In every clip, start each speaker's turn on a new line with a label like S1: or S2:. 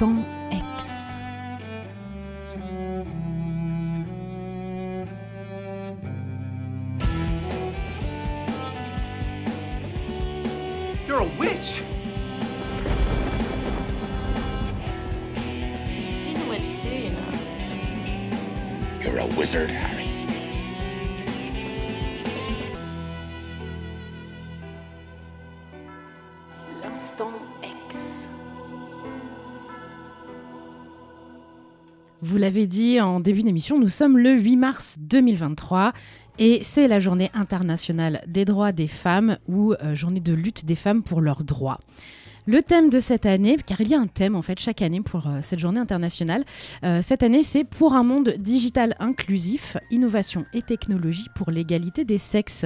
S1: L'instant
S2: l'avez dit en début d'émission, nous sommes le 8 mars 2023 et c'est la journée internationale des droits des femmes ou euh, journée de lutte des femmes pour leurs droits. Le thème de cette année, car il y a un thème en fait chaque année pour euh, cette journée internationale, euh, cette année c'est pour un monde digital inclusif, innovation et technologie pour l'égalité des sexes.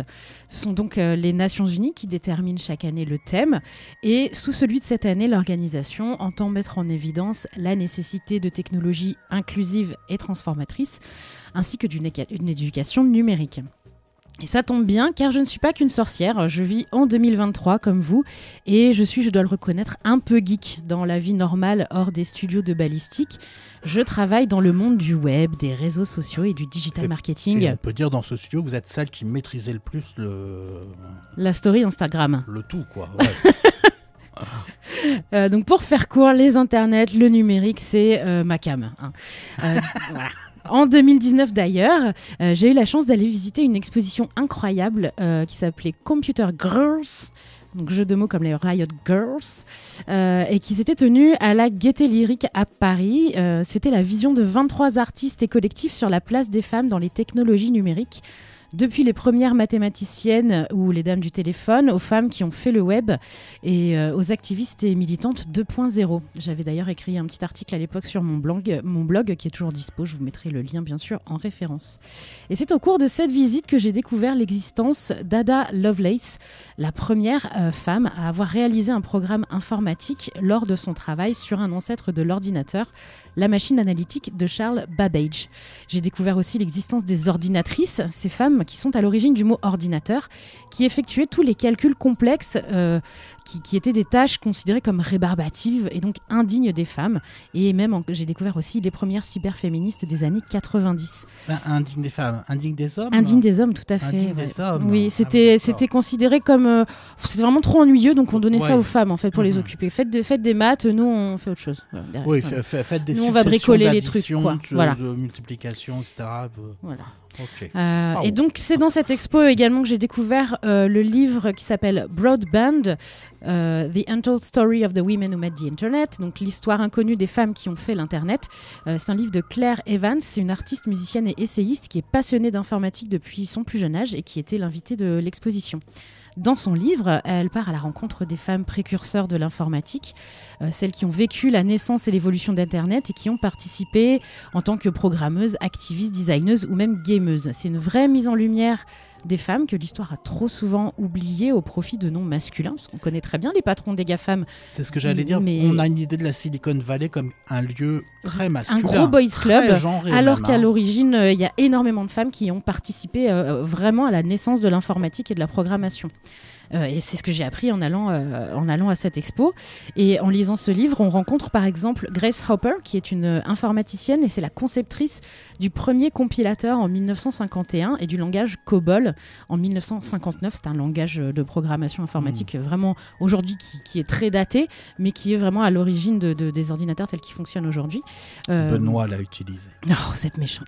S2: Ce sont donc euh, les Nations Unies qui déterminent chaque année le thème et sous celui de cette année, l'organisation entend mettre en évidence la nécessité de technologies inclusives et transformatrices ainsi que d'une éducation numérique. Et ça tombe bien car je ne suis pas qu'une sorcière, je vis en 2023 comme vous et je suis, je dois le reconnaître, un peu geek dans la vie normale hors des studios de balistique. Je travaille dans le monde du web, des réseaux sociaux et du digital
S3: Et-
S2: marketing,
S3: Et on peut dire dans ce studio, vous êtes celle qui maîtrisait le plus le,
S2: la story Instagram.
S3: le tout, quoi. Ouais.
S2: Euh, donc pour faire court, les internets, le numérique, c'est euh, ma cam. hein. Euh, voilà. En 2019 d'ailleurs, euh, j'ai eu la chance d'aller visiter une exposition incroyable euh, qui s'appelait Computer Girls. Donc jeu de mots comme les Riot Girls, euh, et qui s'était tenue à la Gaieté Lyrique à Paris. C'était la vision de 23 artistes et collectifs sur la place des femmes dans les technologies numériques. Depuis les premières mathématiciennes ou les dames du téléphone, aux femmes qui ont fait le web et euh, aux activistes et militantes 2.0. J'avais d'ailleurs écrit un petit article à l'époque sur mon blog, mon blog qui est toujours dispo. Je vous mettrai le lien bien sûr en référence. Et c'est au cours de cette visite que j'ai découvert l'existence d'Ada Lovelace, la première euh, femme à avoir réalisé un programme informatique lors de son travail sur un ancêtre de l'ordinateur, la machine analytique de Charles Babbage. J'ai découvert aussi l'existence des ordinatrices, ces femmes qui sont à l'origine du mot ordinateur, qui effectuaient tous les calculs complexes euh, qui, qui étaient des tâches considérées comme rébarbatives et donc indignes des femmes. Et même, j'ai découvert aussi les premières cyberféministes des années 90.
S3: Ben, indigne des femmes, indigne des hommes.
S2: Indigne des hommes, tout à fait.
S3: Indigne
S2: ouais.
S3: des hommes.
S2: Oui,
S3: Ah
S2: c'était considéré comme euh, c'était vraiment trop ennuyeux, donc on donnait ça aux femmes en fait pour les
S3: Mhm.
S2: occuper. Faites, de, faites des maths, nous on fait autre chose. Voilà.
S3: Oui, faites des
S2: Nous, on va bricoler les trucs, quoi.
S3: De,
S2: Voilà.
S3: de multiplication, etc.
S2: Voilà. Euh. Et donc c'est dans cette expo également que j'ai découvert euh, le livre qui s'appelle Broadband, euh, The Untold Story of the Women Who Made the Internet, donc l'histoire inconnue des femmes qui ont fait l'Internet. C'est un livre de Claire Evans, c'est une artiste, musicienne et essayiste qui est passionnée d'informatique depuis son plus jeune âge et qui était l'invitée de l'exposition. Dans son livre, elle part à la rencontre des femmes précurseurs de l'informatique, euh, celles qui ont vécu la naissance et l'évolution d'Internet et qui ont participé en tant que programmeuses, activistes, designeuses ou même gameuses. C'est une vraie mise en lumière des femmes que l'histoire a trop souvent oubliées au profit de noms masculins, parce qu'on connaît très bien les patrons des GAFAM,
S3: C'est ce que j'allais dire.
S2: Mais-
S3: On a une idée de la Silicon Valley comme un lieu très masculin.
S2: gros boys club, alors qu'à
S3: hein.
S2: l'origine, euh, il y a énormément de femmes qui ont participé euh, vraiment à la naissance de l'informatique et de la programmation. Euh, et c'est ce que j'ai appris en allant, euh, en allant à cette expo. Et en lisant ce livre, on rencontre par exemple Grace Hopper, qui est une euh, informaticienne et c'est la conceptrice du premier compilateur en 1951 et du langage COBOL en 1959. C'est un langage de programmation informatique euh, vraiment aujourd'hui qui, qui est très daté, mais qui est vraiment à l'origine de, de- des ordinateurs tels qu'ils fonctionnent aujourd'hui. Euh,
S3: Benoît l'a utilisé.
S2: Oh, vous êtes méchant.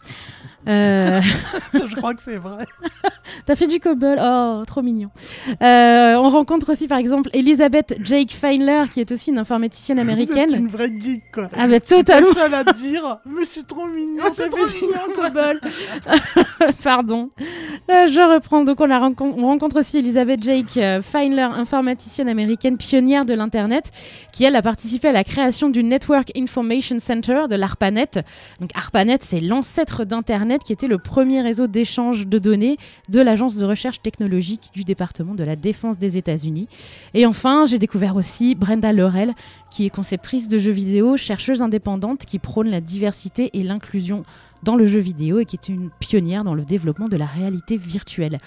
S2: Euh,
S3: Je crois que c'est vrai.
S2: T'as fait du COBOL Oh, trop mignon. Euh, on rencontre aussi par exemple Elisabeth Jake Feinler, qui est aussi une informaticienne
S3: Vous êtes
S2: américaine.
S3: une vraie geek, quoi.
S2: Ah bah totalement
S3: seule à dire, mais c'est trop mignon.
S2: c'est
S3: t'as
S2: trop mignon, COBOL. Pardon. Euh, je reprends. Donc, on, la rencontre, on rencontre aussi Elizabeth Jake euh, Feinler, informaticienne américaine pionnière de l'Internet, qui, elle, a participé à la création du Network Information Center de l'ARPANET. Donc, ARPANET, c'est l'ancêtre d'Internet, qui était le premier réseau d'échange de données de l'Agence de recherche technologique du département de la défense des États-Unis. Et enfin, j'ai découvert aussi Brenda Laurel, qui est conceptrice de jeux vidéo, chercheuse indépendante qui prône la diversité et l'inclusion dans le jeu vidéo et qui est une pionnière dans le développement de la réalité virtuelle.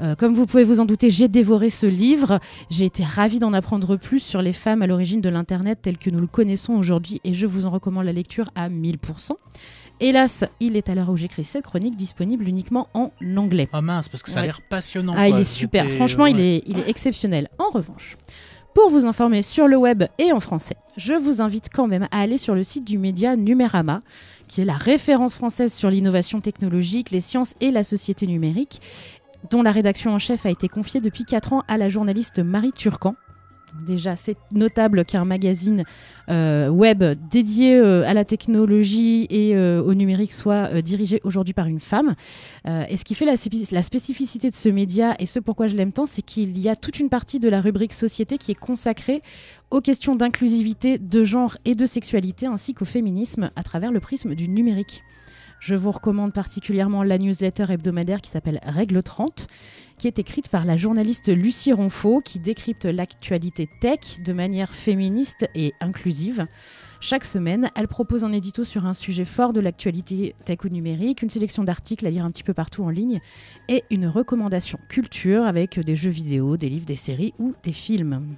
S2: Euh, comme vous pouvez vous en douter, j'ai dévoré ce livre. J'ai été ravie d'en apprendre plus sur les femmes à l'origine de l'Internet tel que nous le connaissons aujourd'hui et je vous en recommande la lecture à 1000%. Hélas, il est à l'heure où j'écris cette chronique disponible uniquement en anglais.
S3: Ah mince, parce que ça a
S2: Ouais.
S3: l'air passionnant.
S2: Ah, il est super. Franchement, il, est, il est exceptionnel. En revanche, pour vous informer sur le web et en français, je vous invite quand même à aller sur le site du média Numérama, qui est la référence française sur l'innovation technologique, les sciences et la société numérique, dont la rédaction en chef a été confiée depuis 4 ans à la journaliste Marie Turcan. Déjà, c'est notable qu'un magazine euh, web dédié euh, à la technologie et euh, au numérique soit dirigé aujourd'hui par une femme. Et ce qui fait la spécificité de ce média et ce pourquoi je l'aime tant, c'est qu'il y a toute une partie de la rubrique société qui est consacrée aux questions d'inclusivité, de genre et de sexualité, ainsi qu'au féminisme à travers le prisme du numérique. Je vous recommande particulièrement la newsletter hebdomadaire qui s'appelle Règle 30, qui est écrite par la journaliste Lucie Ronfaux, qui décrypte l'actualité tech de manière féministe et inclusive. Chaque semaine, elle propose un édito sur un sujet fort de l'actualité tech ou numérique, une sélection d'articles à lire un petit peu partout en ligne et une recommandation culture avec des jeux vidéo, des livres, des séries ou des films.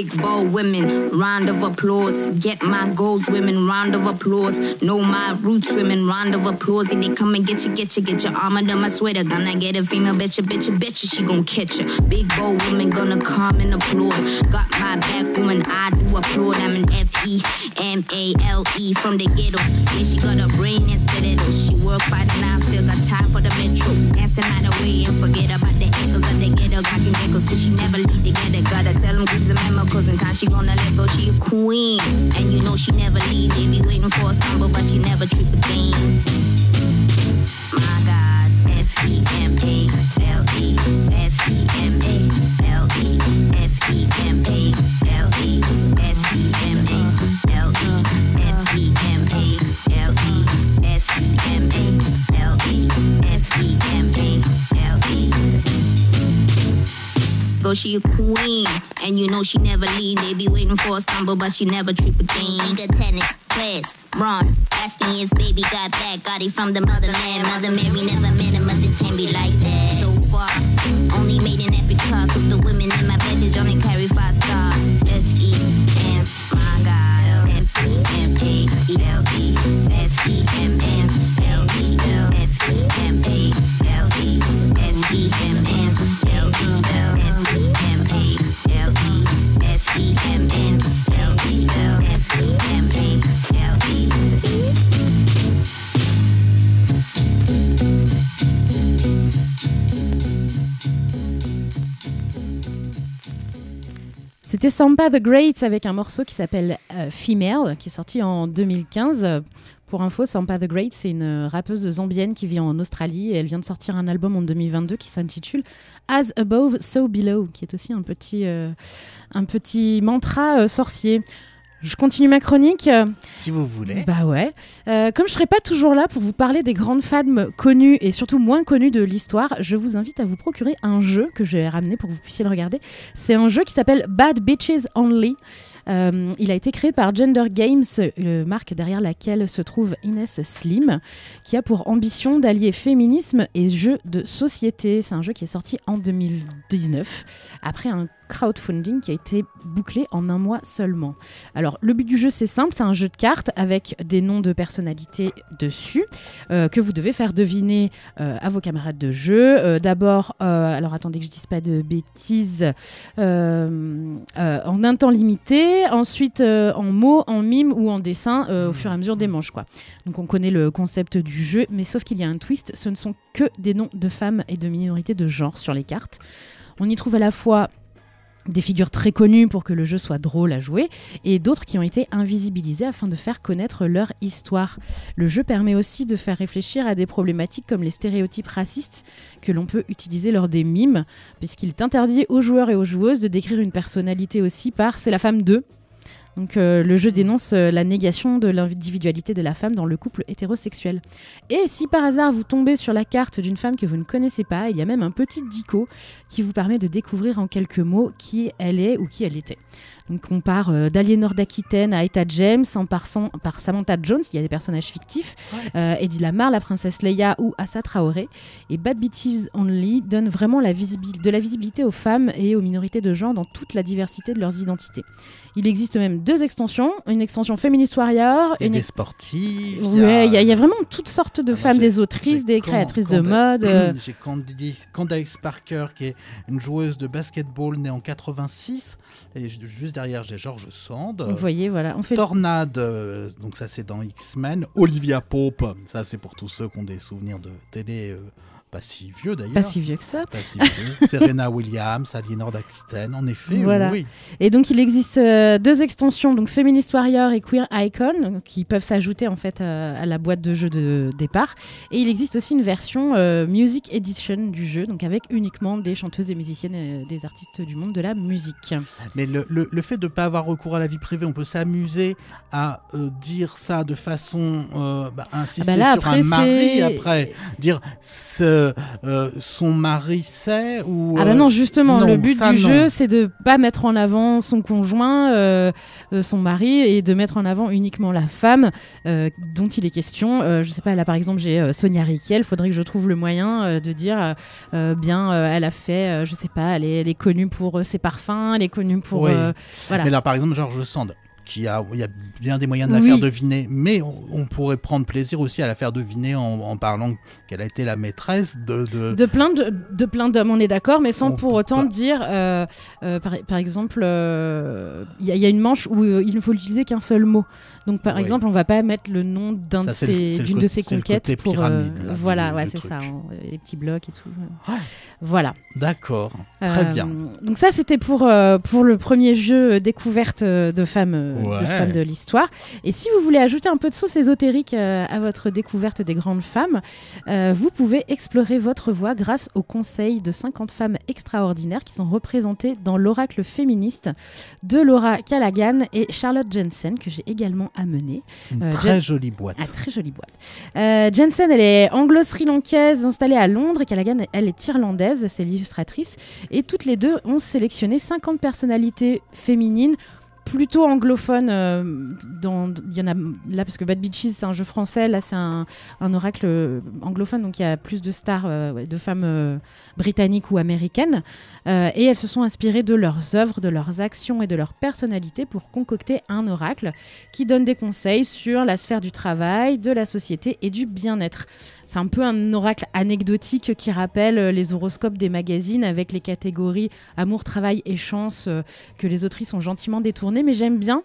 S4: Big ball women, round of applause. Get my goals, women, round of applause. Know my roots, women, round of applause. If they come and get you, get you, get your arm under my sweater. Gonna get a female, bitch, a bitch, a bitch, she gon' catch ya. Big ball women gonna come and applaud. Got my back, woman, I do applaud. I'm an F E M A L E from the ghetto. Yeah, she got a brain and stiletto. She work fighting now, still got time for the metro. Dancing out the way and forget about the echoes of the ghetto. And gecko, so she never leave together. Gotta tell them a memo, Cause in time she gonna let go, she a queen. And you know she never leave. They be waiting for a stumble, but she never trip again. My God, F-E-M-A, L-E, F-E-M-A, L-E, F-E-M-A, L-E, F-E-M-A, L-E, F-E-M-A, L-E, F-E-M-A, L-E, F-E-M-A, L-E. Go, she a queen and you know she never leave. They be waiting for a stumble, but she never trip again. Nigga tenant, class, Ron, asking if baby got back. Got it from the motherland. Mother Mary never met a mother can be like that. So far, only made in Africa, cause the women in my
S2: C'était Sampa the Great avec un morceau qui s'appelle euh, Female, qui est sorti en 2015. Euh, Pour info, Sampa the Great, c'est une rappeuse zambienne qui vit en Australie et elle vient de sortir un album en 2022 qui s'intitule As Above, So Below, qui est aussi un petit, euh, mantra euh, sorcier. Je continue ma chronique. euh,
S3: Si vous voulez.
S2: bah ouais. Euh, comme je serai pas toujours là pour vous parler des grandes femmes connues et surtout moins connues de l'histoire, je vous invite à vous procurer un jeu que j'ai ramené pour que vous puissiez le regarder. C'est un jeu qui s'appelle Bad Bitches Only. Euh, il a été créé par Gender Games, euh, marque derrière laquelle se trouve Inès Slim, qui a pour ambition d'allier féminisme et jeu de société. C'est un jeu qui est sorti en 2019, après un crowdfunding qui a été bouclé en un mois seulement. Alors, le but du jeu, c'est simple, c'est un jeu de cartes avec des noms de personnalités dessus euh, que vous devez faire deviner euh, à vos camarades de jeu. Euh, D'abord, alors attendez que je dise pas de bêtises, en un temps limité, ensuite en mots, en mime ou en dessin au fur et à mesure des manches. Quoi. Donc on connaît le concept du jeu, mais sauf qu'il y a un twist, ce ne sont que des noms de femmes et de minorités de genre sur les cartes. On y trouve à la fois des figures très connues pour que le jeu soit drôle à jouer et d'autres qui ont été invisibilisées afin de faire connaître leur histoire. Le jeu permet aussi de faire réfléchir à des problématiques comme les stéréotypes racistes que l'on peut utiliser lors des mimes, puisqu'il est interdit aux joueurs et aux joueuses de décrire une personnalité aussi par c'est la femme d'eux. Donc euh, le jeu dénonce euh, la négation de l'individualité de la femme dans le couple hétérosexuel. Et si par hasard vous tombez sur la carte d'une femme que vous ne connaissez pas, il y a même un petit dico qui vous permet de découvrir en quelques mots qui elle est ou qui elle était. Donc on part euh, d'Aliénor d'Aquitaine à Etta James en passant par Samantha Jones, il y a des personnages fictifs, euh, Eddie Lamar, la princesse Leia ou Assa Traoré. Et Bad Bitches Only donne vraiment la de la visibilité aux femmes et aux minorités de genre dans toute la diversité de leurs identités. Il existe même deux extensions, une extension Feminist Warrior,
S3: a
S2: une
S3: des sportifs.
S2: Ouais, il y, a- il y a vraiment toutes sortes de
S3: Ah,
S2: femmes, des autrices, des créatrices de mode. euh,
S3: J'ai Candice, Candace Parker, qui est une joueuse de basketball née en 86. Et ju- juste derrière, j'ai George Sand.
S2: vous voyez, voilà, on fait
S3: Tornade, euh, donc ça c'est dans X-Men. Olivia Pope, ça c'est pour tous ceux qui ont des souvenirs de télé, euh, pas si vieux d'ailleurs.
S2: pas si vieux que ça.
S3: Pas si vieux. Serena Williams, Aliénor d'Aquitaine, en effet.
S2: Voilà.
S3: Oui.
S2: Et donc il existe euh, deux extensions, donc Feminist Warrior et Queer Icon, qui peuvent s'ajouter en fait euh, à la boîte de jeu de départ. Et il existe aussi une version euh, Music Edition du jeu, donc avec uniquement des chanteuses, des musiciennes, et des artistes du monde de la musique.
S3: Mais le, le- le fait de ne pas avoir recours à la vie privée, on peut s'amuser à dire ça de façon. bah, insister
S2: Ah bah là,
S3: sur
S2: après,
S3: un mari, après dire ce, euh, son mari sait ou.
S2: Ah bah
S3: euh,
S2: non, justement,
S3: non,
S2: le but
S3: ça,
S2: du
S3: non.
S2: jeu, c'est de pas mettre en avant son conjoint, euh, euh, son mari, et de mettre en avant uniquement la femme euh, dont il est question. Euh, je sais pas, là par exemple, j'ai euh, Sonia Riquel, faudrait que je trouve le moyen euh, de dire, euh, euh, bien, euh, elle a fait, euh, je sais pas, elle est, elle est connue pour euh, ses parfums, elle est connue pour...
S3: Oui.
S2: euh, voilà.
S3: Mais là, par exemple, Georges Sand, qui a, il y a bien des moyens de la
S2: Oui.
S3: faire deviner, mais on, on pourrait prendre plaisir aussi à la faire deviner en, en parlant qu'elle a été la maîtresse de. de-
S2: De plein de, de plein d'hommes, on est d'accord, mais sans
S3: On
S2: pour autant
S3: pas.
S2: dire, euh, euh, par, par exemple, euh, il y, a- il y a une manche où il ne faut utiliser qu'un seul mot. Donc, par
S3: Oui.
S2: exemple, on va pas mettre le nom d'un de ses- d'une de ses conquêtes pour.
S3: pyramide, là,
S2: voilà, ouais, c'est ça, les petits blocs et tout. Voilà.
S3: D'accord, très bien.
S2: Donc ça, c'était pour, pour le premier jeu découverte de femmes,
S3: Ouais.
S2: de femmes de l'histoire. Et si vous voulez ajouter un peu de sauce ésotérique euh, à votre découverte des grandes femmes, euh, vous pouvez explorer votre voie grâce au conseil de 50 femmes extraordinaires qui sont représentées dans l'oracle féministe de Laura Callaghan et Charlotte Jensen, que j'ai également amené.
S3: Une
S2: euh,
S3: très
S2: Jen-
S3: jolie boîte.
S2: Ah, très jolie boîte. Euh, Jensen, elle est anglo-sri-lankaise, installée à Londres, et Callaghan, elle est irlandaise, c'est l'illustratrice. Et toutes les deux ont sélectionné 50 personnalités féminines plutôt anglophones. euh, Il y en a là, parce que Bad Bitches, c'est un jeu français, là, c'est un, oracle euh, anglophone, donc il y a plus de stars, euh, de femmes britanniques ou américaines. Et elles se sont inspirées de leurs œuvres, de leurs actions et de leur personnalité pour concocter un oracle qui donne des conseils sur la sphère du travail, de la société et du bien-être. C'est un peu un oracle anecdotique qui rappelle les horoscopes des magazines avec les catégories amour, travail et chance que les autrices ont gentiment détournées. Mais j'aime bien,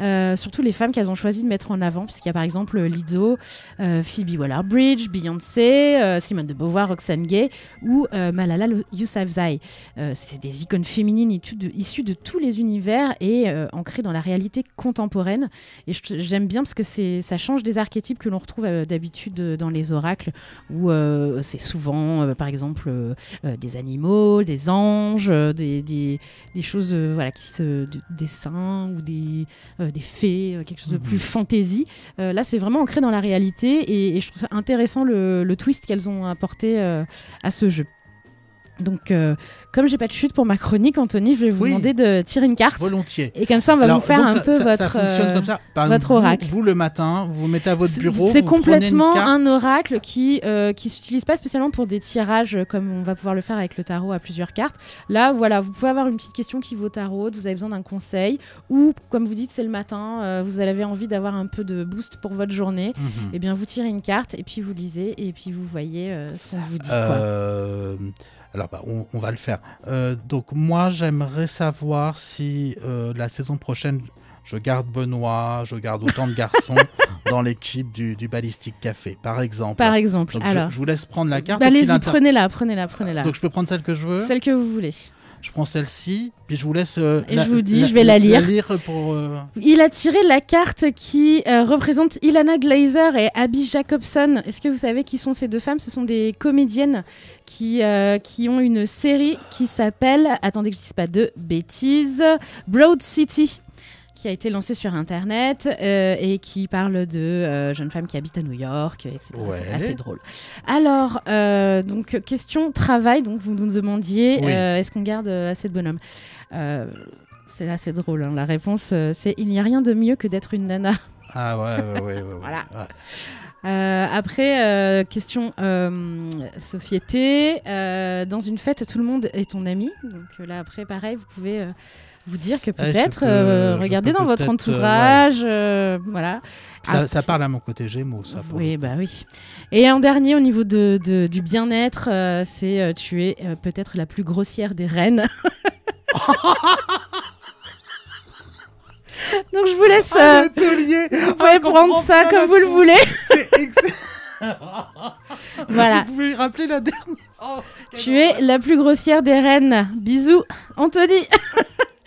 S2: euh, surtout les femmes qu'elles ont choisi de mettre en avant, puisqu'il y a par exemple Lizzo, euh, Phoebe Waller-Bridge, Beyoncé, euh, Simone de Beauvoir, Roxane Gay ou euh, Malala Yousafzai. Euh, c'est des icônes féminines issues de, tous les univers et euh, ancrées dans la réalité contemporaine. Et j'aime bien parce que ça change des archétypes que l'on retrouve euh, d'habitude euh, dans les oracles, où euh, c'est souvent, euh, par exemple, euh, euh, des animaux, des anges, euh, des, choses, euh, qui se, de- des saints ou des, euh, des fées, euh, quelque chose de plus fantaisie. Euh, là, c'est vraiment ancré dans la réalité et, et je trouve ça intéressant le, le twist qu'elles ont apporté euh, à ce jeu. Donc, euh, comme j'ai pas de chute pour ma chronique, Anthony, je vais vous
S3: Oui.
S2: demander de tirer une carte.
S3: Volontiers.
S2: Et comme ça, on va
S3: Alors,
S2: vous faire un
S3: ça-
S2: peu
S3: ça,
S2: votre.
S3: Ça
S2: euh,
S3: comme ça. Par
S2: votre oracle.
S3: Vous, vous, le matin, vous vous mettez à votre bureau.
S2: C'est complètement un oracle qui euh, qui s'utilise pas spécialement pour des tirages comme on va pouvoir le faire avec le tarot à plusieurs cartes. Là, voilà, vous pouvez avoir une petite question qui vaut tarot, vous avez besoin d'un conseil, ou comme vous dites, c'est le matin, euh, vous avez envie d'avoir un peu de boost pour votre journée. Et bien, vous tirez une carte et puis vous lisez et puis vous voyez euh, ce qu'on vous dit. quoi.
S3: Alors, bah, on, on va le faire. Euh, donc, moi, j'aimerais savoir si euh, la saison prochaine, je garde Benoît, je garde autant de garçons dans l'équipe du, du Ballistic Café, par exemple.
S2: Par exemple,
S3: Donc,
S2: alors.
S3: je, vous laisse prendre la carte.
S2: Bah, Allez-y, prenez-la, prenez-la, prenez-la.
S3: Donc, je peux prendre celle que je veux.
S2: Celle que vous voulez.
S3: Je prends celle-ci, puis je vous laisse. euh,
S2: Et je vous dis, je vais la lire.
S3: pour. euh,
S2: Il a tiré la carte qui euh, représente Ilana Glazer et Abby Jacobson. Est-ce que vous savez qui sont ces deux femmes? Ce sont des comédiennes qui, qui ont une série qui s'appelle, attendez que je dise pas de bêtises, Broad City qui a été lancée sur internet euh, et qui parle de euh, jeunes femmes qui habitent à New York, etc.
S3: Ouais.
S2: C'est assez drôle. Alors, euh, donc question travail. Donc vous nous demandiez,
S3: Oui.
S2: euh, est-ce qu'on garde assez de bonhommes? C'est assez drôle. hein. La réponse, c'est il n'y a rien de mieux que d'être une nana.
S3: Ah ouais, ouais, ouais.
S2: Voilà.
S3: Ouais.
S2: Euh, après, euh, question euh, société. Dans une fête, tout le monde est ton ami. Donc là, après, pareil, vous pouvez vous dire que
S3: je
S2: peut-être, euh, regardez dans votre
S3: euh,
S2: entourage. euh, voilà.
S3: Ça,
S2: Ah.
S3: ça parle à mon côté Gémeaux, ça.
S2: Oui, bah oui. Et un dernier au niveau de, de- du bien-être, euh, c'est euh, tu es euh, peut-être la plus grossière des reines. Donc je vous laisse.
S3: Ah,
S2: euh, vous
S3: Ah,
S2: pouvez prendre ça comme vous le voulez.
S3: C'est excellent.
S2: Voilà.
S3: Vous pouvez rappeler la dernière Oh,
S2: Tu es la plus grossière des reines. Bisous, Anthony.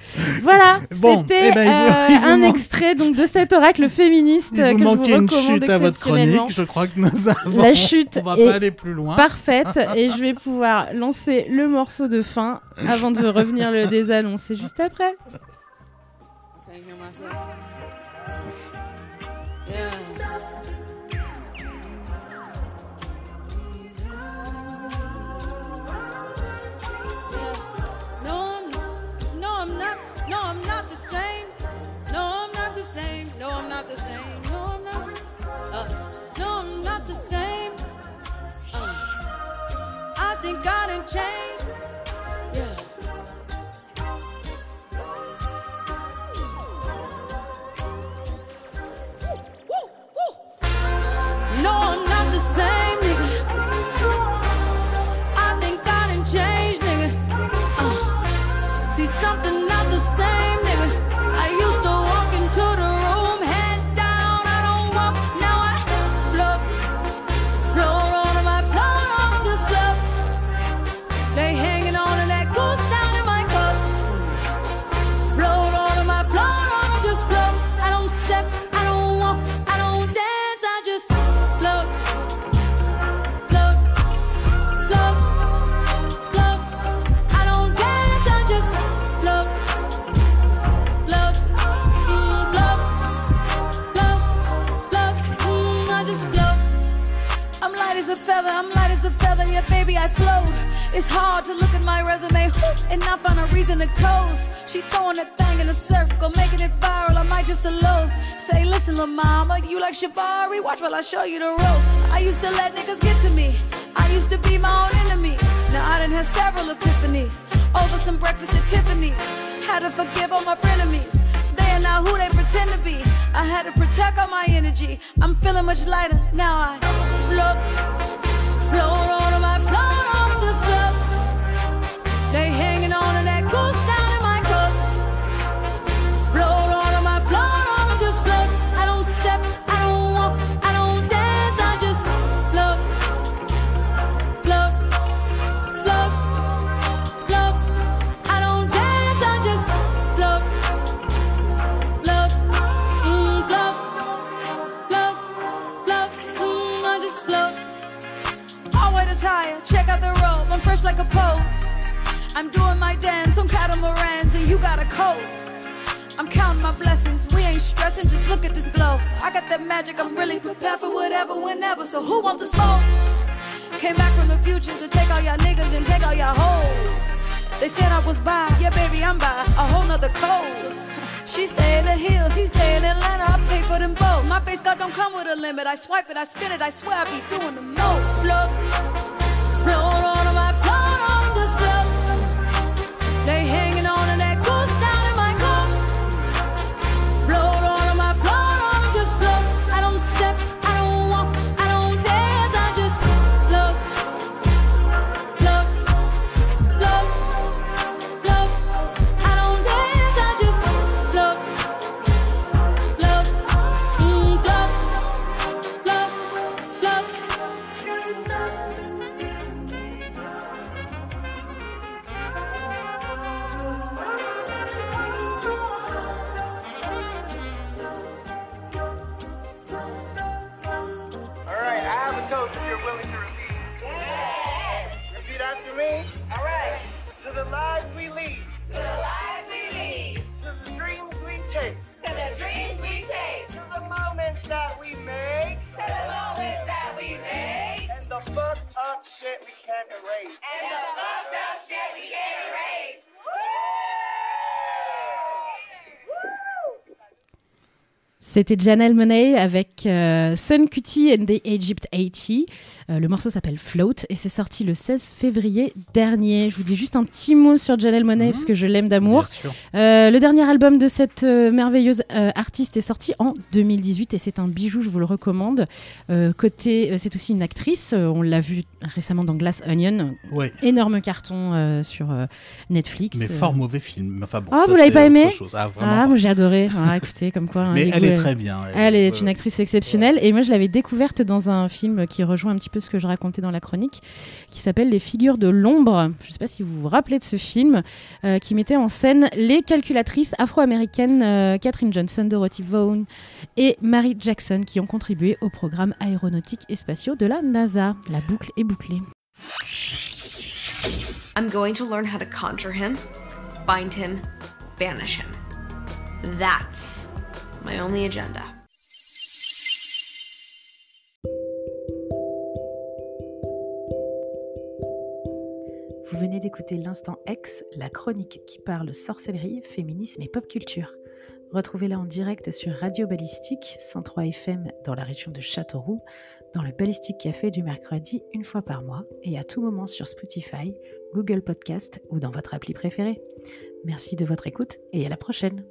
S2: voilà,
S3: Bon,
S2: c'était
S3: eh ben,
S2: euh, un extrait donc de cet oracle féministe
S3: Il vous
S2: que je vous
S3: manquait une
S2: recommande
S3: chute à votre
S2: exceptionnellement.
S3: chronique. Je crois que nous avons.
S2: La chute
S3: On va
S2: est
S3: pas aller plus loin.
S2: Parfaite et je vais pouvoir lancer le morceau de fin avant de revenir le désannoncer juste après.
S5: nothing gonna change. I'm as a feather, yeah, baby, I float. It's hard to look at my resume and not find a reason to toast. She throwing that thing in a circle, making it viral. I might just elope. Say, listen, lil' mama, you like Shabari? Watch while I show you the ropes. I used to let niggas get to me. I used to be my own enemy. Now I done had several epiphanies over some breakfast at Tiffany's. Had to forgive all my frenemies. They are not who they pretend to be. I had to protect all my energy. I'm feeling much lighter now. I float, float on them. I float on them, just float. Coat. I'm counting my blessings, we ain't stressing, just look at this glow. I got that magic, I'm really prepared for whatever, whenever. So who wants to smoke? Came back from the future to take all y'all niggas and take all y'all hoes. They said I was by, yeah, baby, I'm by a whole nother coast. She stay in the hills, he stay in Atlanta, I pay for them both. My face card don't come with a limit, I swipe it, I spin it, I swear I be doing the most. Float,
S6: have if you're willing to repeat. Yes. Repeat after me. All right. To the lives we lead.
S2: C'était Janelle Monáe avec euh, Sun Cutie and the Egypt 80. Euh, le morceau s'appelle Float et c'est sorti le 16 février dernier. Je vous dis juste un petit mot sur Janelle Monáe
S3: Mhm.
S2: parce que je l'aime d'amour. Euh, le dernier album de cette merveilleuse artiste est sorti en 2018 et c'est un bijou, je vous le recommande. Côté, c'est aussi une actrice, on l'a vu récemment dans Glass Onion,
S3: Oui.
S2: énorme carton sur Netflix.
S3: Mais fort mauvais film. Enfin, bon,
S2: Ah,
S3: ça,
S2: vous l'avez pas aimé.
S3: Ah.
S2: Ah, moi j'ai adoré. Ah, écoutez, comme quoi. hein,
S3: Mais
S2: les
S3: elle
S2: goûts,
S3: est très bien.
S2: Elle est
S3: ouais.
S2: une actrice exceptionnelle et moi je l'avais découverte dans un film qui rejoint un petit peu ce que je racontais dans la chronique qui s'appelle Les figures de l'ombre. Je ne sais pas si vous vous rappelez de ce film euh, qui mettait en scène les calculatrices afro-américaines euh, Catherine Johnson, Dorothy Vaughan et Mary Jackson qui ont contribué au programme aéronautique et spatiaux de la NASA. La boucle est bouclée.
S7: I'm going to learn how to conjure him, bind him, banish him. That's my only agenda.
S2: Vous venez d'écouter l'instant X, la chronique qui parle sorcellerie, féminisme et pop culture. Retrouvez-la en direct sur Radio Ballistique 103 FM dans la région de Châteauroux, dans le Ballistique Café du mercredi une fois par mois et à tout moment sur Spotify, Google Podcast ou dans votre appli préférée. Merci de votre écoute et à la prochaine.